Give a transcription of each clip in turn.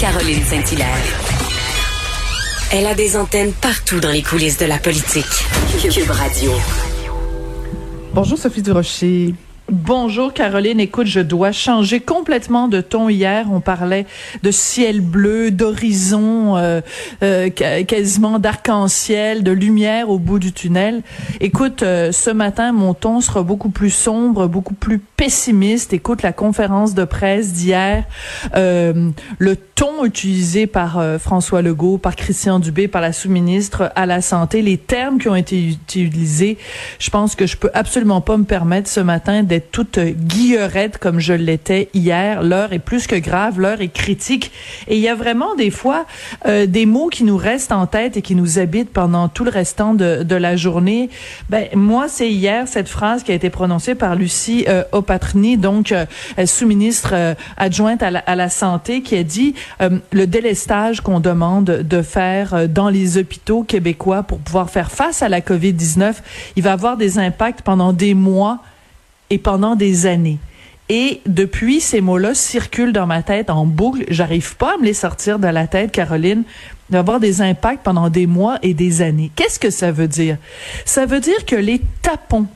Caroline Saint-Hilaire. Elle a des antennes partout dans les coulisses de la politique. Cube Radio. Bonjour Sophie Durocher. Bonjour Caroline, écoute, je dois changer complètement de ton. Hier, on parlait de ciel bleu, d'horizon euh, euh, quasiment d'arc-en-ciel, de lumière au bout du tunnel. Écoute, euh, ce matin, mon ton sera beaucoup plus sombre, beaucoup plus pessimiste. Écoute la conférence de presse d'hier, le ton utilisé par François Legault, par Christian Dubé, par la sous-ministre à la santé, les termes qui ont été utilisés. Je pense que je peux absolument pas me permettre ce matin d'être toute guillerette comme je l'étais hier. L'heure est plus que grave, l'heure est critique. Et il y a vraiment des fois euh, des mots qui nous restent en tête et qui nous habitent pendant tout le restant de, de la journée. Ben moi, c'est hier cette phrase qui a été prononcée par Lucie euh, Opatrny, donc euh, sous-ministre euh, adjointe à la, à la, santé, qui a dit le délestage qu'on demande de faire dans les hôpitaux québécois pour pouvoir faire face à la COVID-19, il va avoir des impacts pendant des mois et pendant des années. Et depuis, ces mots-là circulent dans ma tête en boucle. J'arrive pas à me les sortir de la tête, Caroline. D'avoir des impacts pendant des mois et des années. Qu'est-ce que ça veut dire? Ça veut dire que les tapons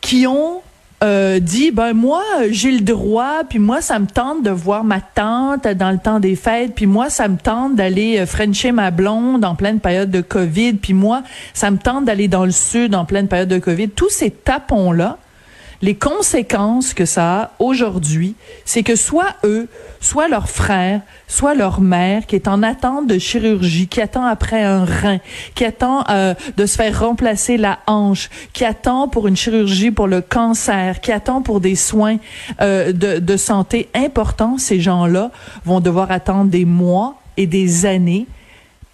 qui ont euh, dit ben moi j'ai le droit puis moi ça me tente de voir ma tante dans le temps des fêtes puis moi ça me tente d'aller euh, frencher ma blonde en pleine période de Covid puis moi ça me tente d'aller dans le sud en pleine période de Covid. Tous ces tapons là les conséquences que ça a aujourd'hui, c'est que soit eux, soit leur frère, soit leur mère qui est en attente de chirurgie, qui attend après un rein, qui attend euh, de se faire remplacer la hanche, qui attend pour une chirurgie pour le cancer, qui attend pour des soins euh, de, de santé importants, ces gens-là vont devoir attendre des mois et des années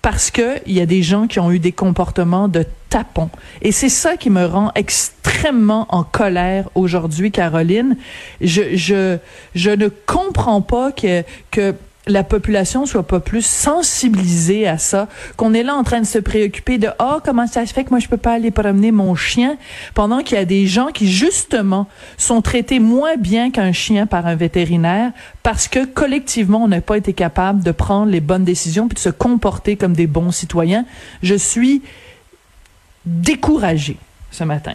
parce que il y a des gens qui ont eu des comportements de Et c'est ça qui me rend extrêmement en colère aujourd'hui, Caroline. Je, je, je ne comprends pas que, que la population soit pas plus sensibilisée à ça, qu'on est là en train de se préoccuper de oh comment ça se fait que moi je peux pas aller promener mon chien pendant qu'il y a des gens qui justement sont traités moins bien qu'un chien par un vétérinaire parce que collectivement on n'a pas été capable de prendre les bonnes décisions puis de se comporter comme des bons citoyens. Je suis découragée ce matin?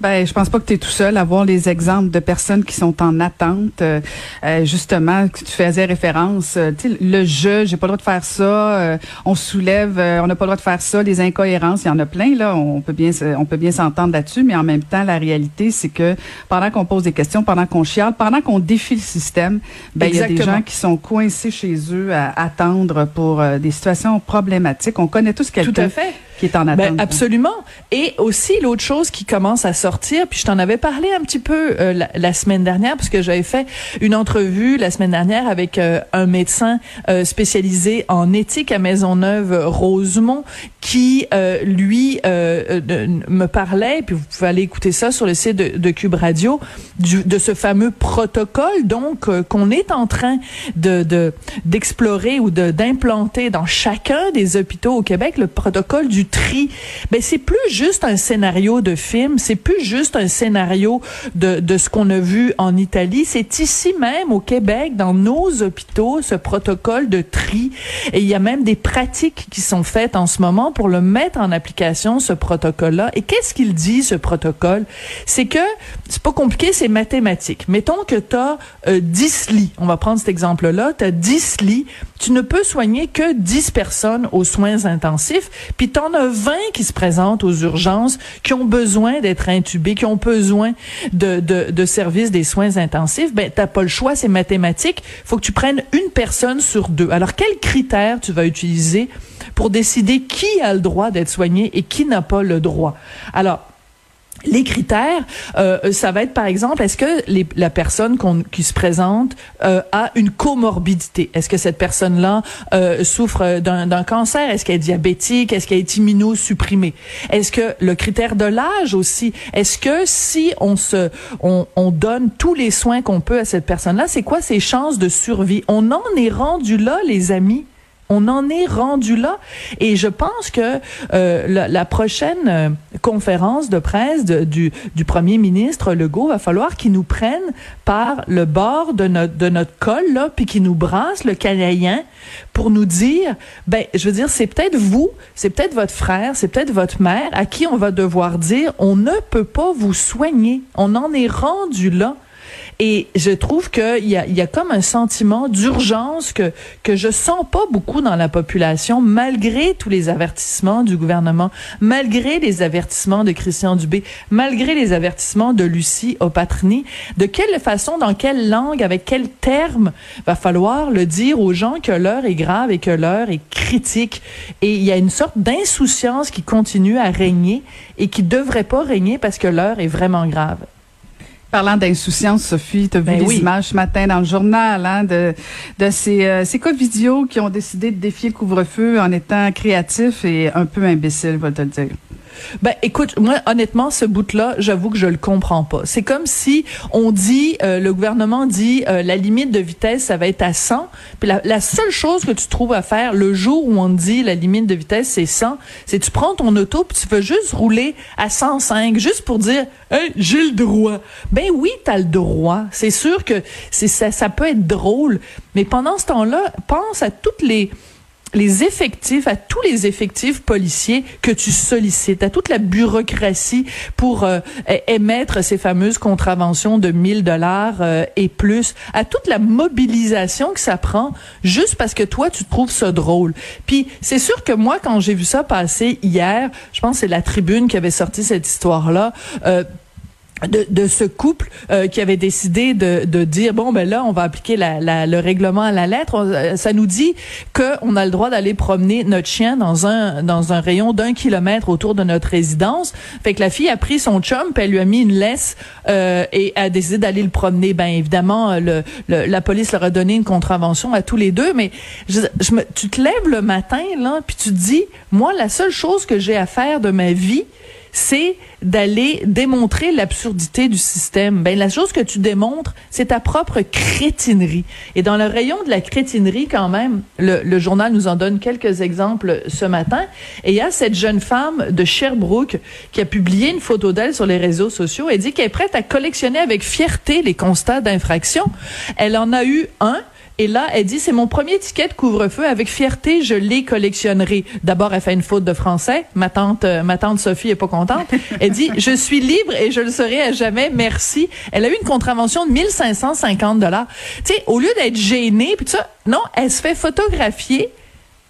Ben, je pense pas que tu es tout seul à voir les exemples de personnes qui sont en attente. Euh, euh justement, que tu faisais référence, euh, le jeu, j'ai pas le droit de faire ça. Euh, on soulève, on n'a pas le droit de faire ça. Les incohérences, il y en a plein là. On peut bien, on peut bien s'entendre là-dessus, mais en même temps, la réalité, c'est que pendant qu'on pose des questions, pendant qu'on chiale, pendant qu'on défie le système, ben il y a des gens qui sont coincés chez eux à attendre pour des situations problématiques. On connaît tous quelqu'un. Qui est en ben, attente. Ben, absolument. Et aussi l'autre chose qui commence à sortir, puis je t'en avais parlé un petit peu euh, la, semaine dernière parce que j'avais fait une entrevue la semaine dernière avec euh, un médecin euh, spécialisé en éthique à Maisonneuve Rosemont qui lui me parlait puis vous pouvez aller écouter ça sur le site de, de Cube Radio du, de ce fameux protocole donc qu'on est en train de d'explorer ou de d'implanter dans chacun des hôpitaux au Québec le protocole du tri, ben c'est plus juste un scénario de film, c'est plus juste un scénario de, de ce qu'on a vu en Italie, c'est ici même au Québec, dans nos hôpitaux, ce protocole de tri. Et il y a même des pratiques qui sont faites en ce moment pour le mettre en application, ce protocole-là. Et qu'est-ce qu'il dit, ce protocole? C'est que, c'est pas compliqué, c'est mathématique. Mettons que tu as euh, 10 lits. On va prendre cet exemple-là. Tu as 10 lits. Tu ne peux soigner que 10 personnes aux soins intensifs. Puis t'en as 20 qui se présentent aux urgences, qui ont besoin d'être intubés, qui ont besoin de, de, services des soins intensifs, ben t'as pas le choix, c'est mathématique. Faut que tu prennes une personne sur deux. Alors quels critères tu vas utiliser pour décider qui a le droit d'être soigné et qui n'a pas le droit? Alors les critères, euh, ça va être par exemple, est-ce que les, la personne qui se présente euh, a une comorbidité? Est-ce que cette personne-là euh, souffre d'un cancer? Est-ce qu'elle est diabétique? Est-ce qu'elle est immunosupprimée? Est-ce que le critère de l'âge aussi? Est-ce que si on se, on, on donne tous les soins qu'on peut à cette personne-là, c'est quoi ses chances de survie? On en est rendu là, les amis On en est rendu là. Et je pense que euh, la, prochaine euh, conférence de presse du, premier ministre Legault va falloir qu'il nous prenne par le bord de notre, col, puis qu'il nous brasse le canadien pour nous dire, ben, je veux dire, c'est peut-être vous, c'est peut-être votre frère, c'est peut-être votre mère à qui on va devoir dire, on ne peut pas vous soigner. On en est rendu là. Et je trouve qu'il y a, y a comme un sentiment d'urgence que, que je sens pas beaucoup dans la population, malgré tous les avertissements du gouvernement, malgré les avertissements de Christian Dubé, malgré les avertissements de Lucie Opatrini. De quelle façon, dans quelle langue, avec quel terme va falloir le dire aux gens que l'heure est grave et que l'heure est critique. Et il y a une sorte d'insouciance qui continue à régner et qui devrait pas régner parce que l'heure est vraiment grave. Parlant d'insouciance, Sophie, tu as vu ben les images ce matin dans le journal hein, de, de ces, euh, ces qui ont décidé de défier le couvre-feu en étant créatifs et un peu imbéciles, va te le dire. Ben écoute, moi honnêtement ce bout-là, j'avoue que je le comprends pas. C'est comme si on dit euh, le gouvernement dit euh, la limite de vitesse ça va être à 100, puis la, seule chose que tu trouves à faire le jour où on dit la limite de vitesse c'est 100, c'est tu prends ton auto puis tu veux juste rouler à 105 juste pour dire hey, j'ai le droit. Ben oui, tu as le droit. C'est sûr que ça peut être drôle, mais pendant ce temps-là, pense à toutes les les effectifs, à tous les effectifs policiers que tu sollicites, à toute la bureaucratie pour euh, émettre ces fameuses contraventions de 1000 dollars euh, et plus, à toute la mobilisation que ça prend juste parce que toi tu trouves ça drôle. Puis c'est sûr que moi quand j'ai vu ça passer hier, je pense que c'est la tribune qui avait sorti cette histoire là. Euh, de, de, ce couple euh, qui avait décidé de, de, dire bon ben là on va appliquer la, la, le règlement à la lettre. Euh, ça nous dit que on a le droit d'aller promener notre chien dans un dans un rayon d'un kilomètre autour de notre résidence. Fait que la fille a pris son chum elle lui a mis une laisse euh, et a décidé d'aller le promener. Ben évidemment le, la police leur a donné une contravention à tous les deux mais je, je me, tu te lèves le matin là puis tu te dis moi la seule chose que j'ai à faire de ma vie c'est d'aller démontrer l'absurdité du système. Ben la chose que tu démontres, c'est ta propre crétinerie. Et dans le rayon de la crétinerie, quand même, le, journal nous en donne quelques exemples ce matin. Et il y a cette jeune femme de Sherbrooke qui a publié une photo d'elle sur les réseaux sociaux. Elle dit qu'elle est prête à collectionner avec fierté les constats d'infraction. Elle en a eu un et là, elle dit, c'est mon premier ticket de couvre-feu. Avec fierté, je l'ai collectionnerai. D'abord, elle fait une faute de français. Ma tante, euh, ma tante Sophie est pas contente. Elle dit, je suis libre et je le serai à jamais. Merci. Elle a eu une contravention de 1550 dollars. Tu sais, au lieu d'être gênée, puis ça, non, elle se fait photographier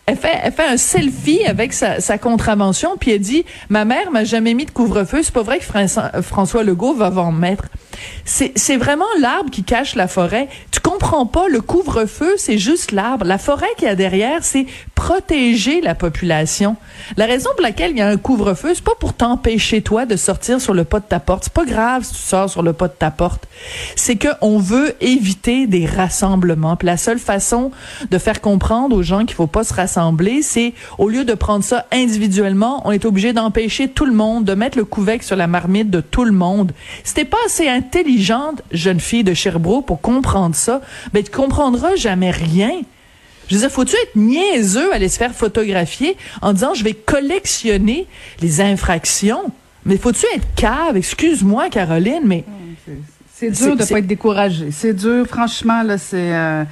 elle fait, elle fait un selfie avec sa, sa contravention, puis elle dit Ma mère m'a jamais mis de couvre-feu. C'est pas vrai que François Legault va en mettre. C'est vraiment l'arbre qui cache la forêt. Tu comprends pas, le couvre-feu, c'est juste l'arbre. La forêt qu'il y a derrière, c'est protéger la population. La raison pour laquelle il y a un couvre-feu, c'est pas pour t'empêcher toi de sortir sur le pas de ta porte. C'est pas grave si tu sors sur le pas de ta porte. C'est que on veut éviter des rassemblements. Puis la seule façon de faire comprendre aux gens qu'il faut pas se rassembler, c'est au lieu de prendre ça individuellement, on est obligé d'empêcher tout le monde, de mettre le couvercle sur la marmite de tout le monde. C'était pas assez intelligente, jeune fille de Sherbrooke, pour comprendre ça, mais tu comprendras jamais rien. Je veux dire, faut-tu être niaiseux à aller se faire photographier en disant je vais collectionner les infractions? Mais faut-tu être cave? Excuse-moi, Caroline, mais. C'est dur de pas être découragé. C'est dur, franchement, là, c'est. Euh,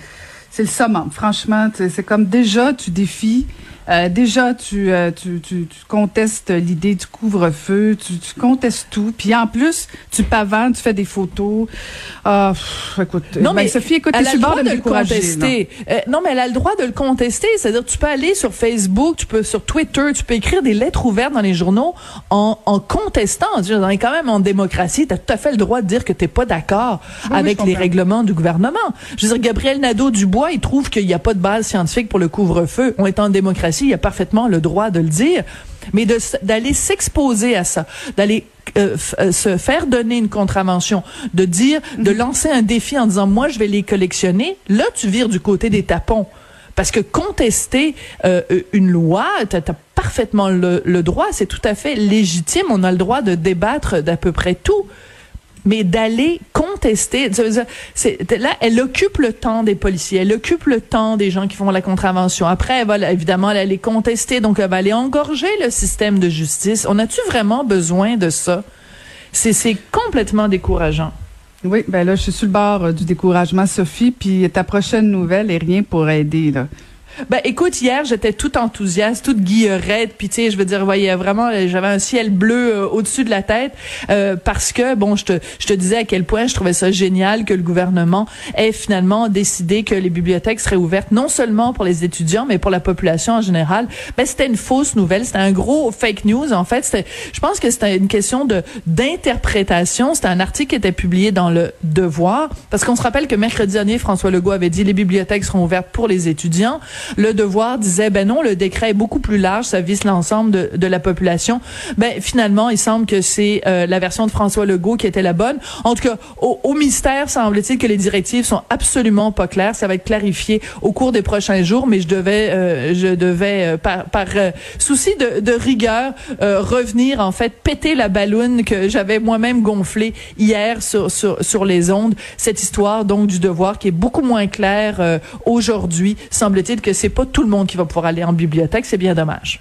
c'est le summum. Franchement, c'est comme déjà tu défies euh, déjà, tu, euh, tu, tu, tu, contestes l'idée du couvre-feu, tu, tu, contestes tout. Puis en plus, tu pavannes, tu fais des photos. Ah, écoute, non, ben, mais Sophie, écoute, elle a le droit de, le contester. Non? Euh, non? mais elle a le droit de le contester. C'est-à-dire, tu peux aller sur Facebook, tu peux sur Twitter, tu peux écrire des lettres ouvertes dans les journaux en, en contestant. On est quand même en démocratie. Tu as tout à fait le droit de dire que tu pas d'accord avec les règlements du gouvernement. Je veux dire, Gabriel Nadeau-Dubois, il trouve qu'il n'y a pas de base scientifique pour le couvre-feu. On est en démocratie il a parfaitement le droit de le dire, mais d'aller s'exposer à ça, d'aller euh, euh, se faire donner une contravention, de dire, de mhm. lancer un défi en disant moi je vais les collectionner, là tu vires du côté des tapons. Parce que contester euh, une loi, tu as, parfaitement le, le droit, c'est tout à fait légitime, on a le droit de débattre d'à peu près tout. Mais d'aller contester. là, elle occupe le temps des policiers, elle occupe le temps des gens qui font la contravention. Après, elle va évidemment elle aller contester, donc elle va aller engorger le système de justice. On a-tu vraiment besoin de ça? C'est complètement décourageant. Oui, ben là, je suis sur le bord euh, du découragement, Sophie, puis ta prochaine nouvelle est rien pour aider, là. Ben écoute, hier j'étais tout enthousiaste, toute guillerette, puis tu je veux dire, voyez vraiment, j'avais un ciel bleu euh, au-dessus de la tête euh, parce que bon, je te je te disais à quel point je trouvais ça génial que le gouvernement ait finalement décidé que les bibliothèques seraient ouvertes non seulement pour les étudiants mais pour la population en général. Ben c'était une fausse nouvelle, c'était un gros fake news en fait. Je pense que c'était une question de d'interprétation. C'était un article qui était publié dans le Devoir parce qu'on se rappelle que mercredi dernier François Legault avait dit les bibliothèques seront ouvertes pour les étudiants. Le Devoir disait, ben non, le décret est beaucoup plus large, ça vise l'ensemble de, de, la population. Ben finalement, il semble que c'est euh, la version de François Legault qui était la bonne. En tout cas, au, au ministère, semble-t-il que les directives sont absolument pas claires. Ça va être clarifié au cours des prochains jours, mais je devais, euh, je devais euh, par, par souci de, de rigueur revenir en fait péter la balloune que j'avais moi-même gonflée hier sur, sur sur les ondes. Cette histoire donc du devoir qui est beaucoup moins claire aujourd'hui. Semble-t-il que c'est pas tout le monde qui va pouvoir aller en bibliothèque. C'est bien dommage.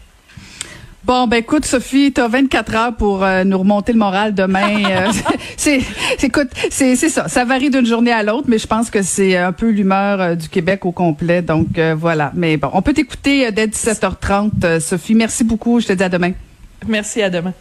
Bon, ben écoute, Sophie, tu as 24 heures pour euh, nous remonter le moral demain. Euh, c'est, écoute, c'est, ça. Ça varie d'une journée à l'autre, mais je pense que c'est un peu l'humeur euh, du Québec au complet. Donc voilà. Mais bon, on peut t'écouter dès 17h30, Sophie. Merci beaucoup. Je te dis à demain. Merci, à demain.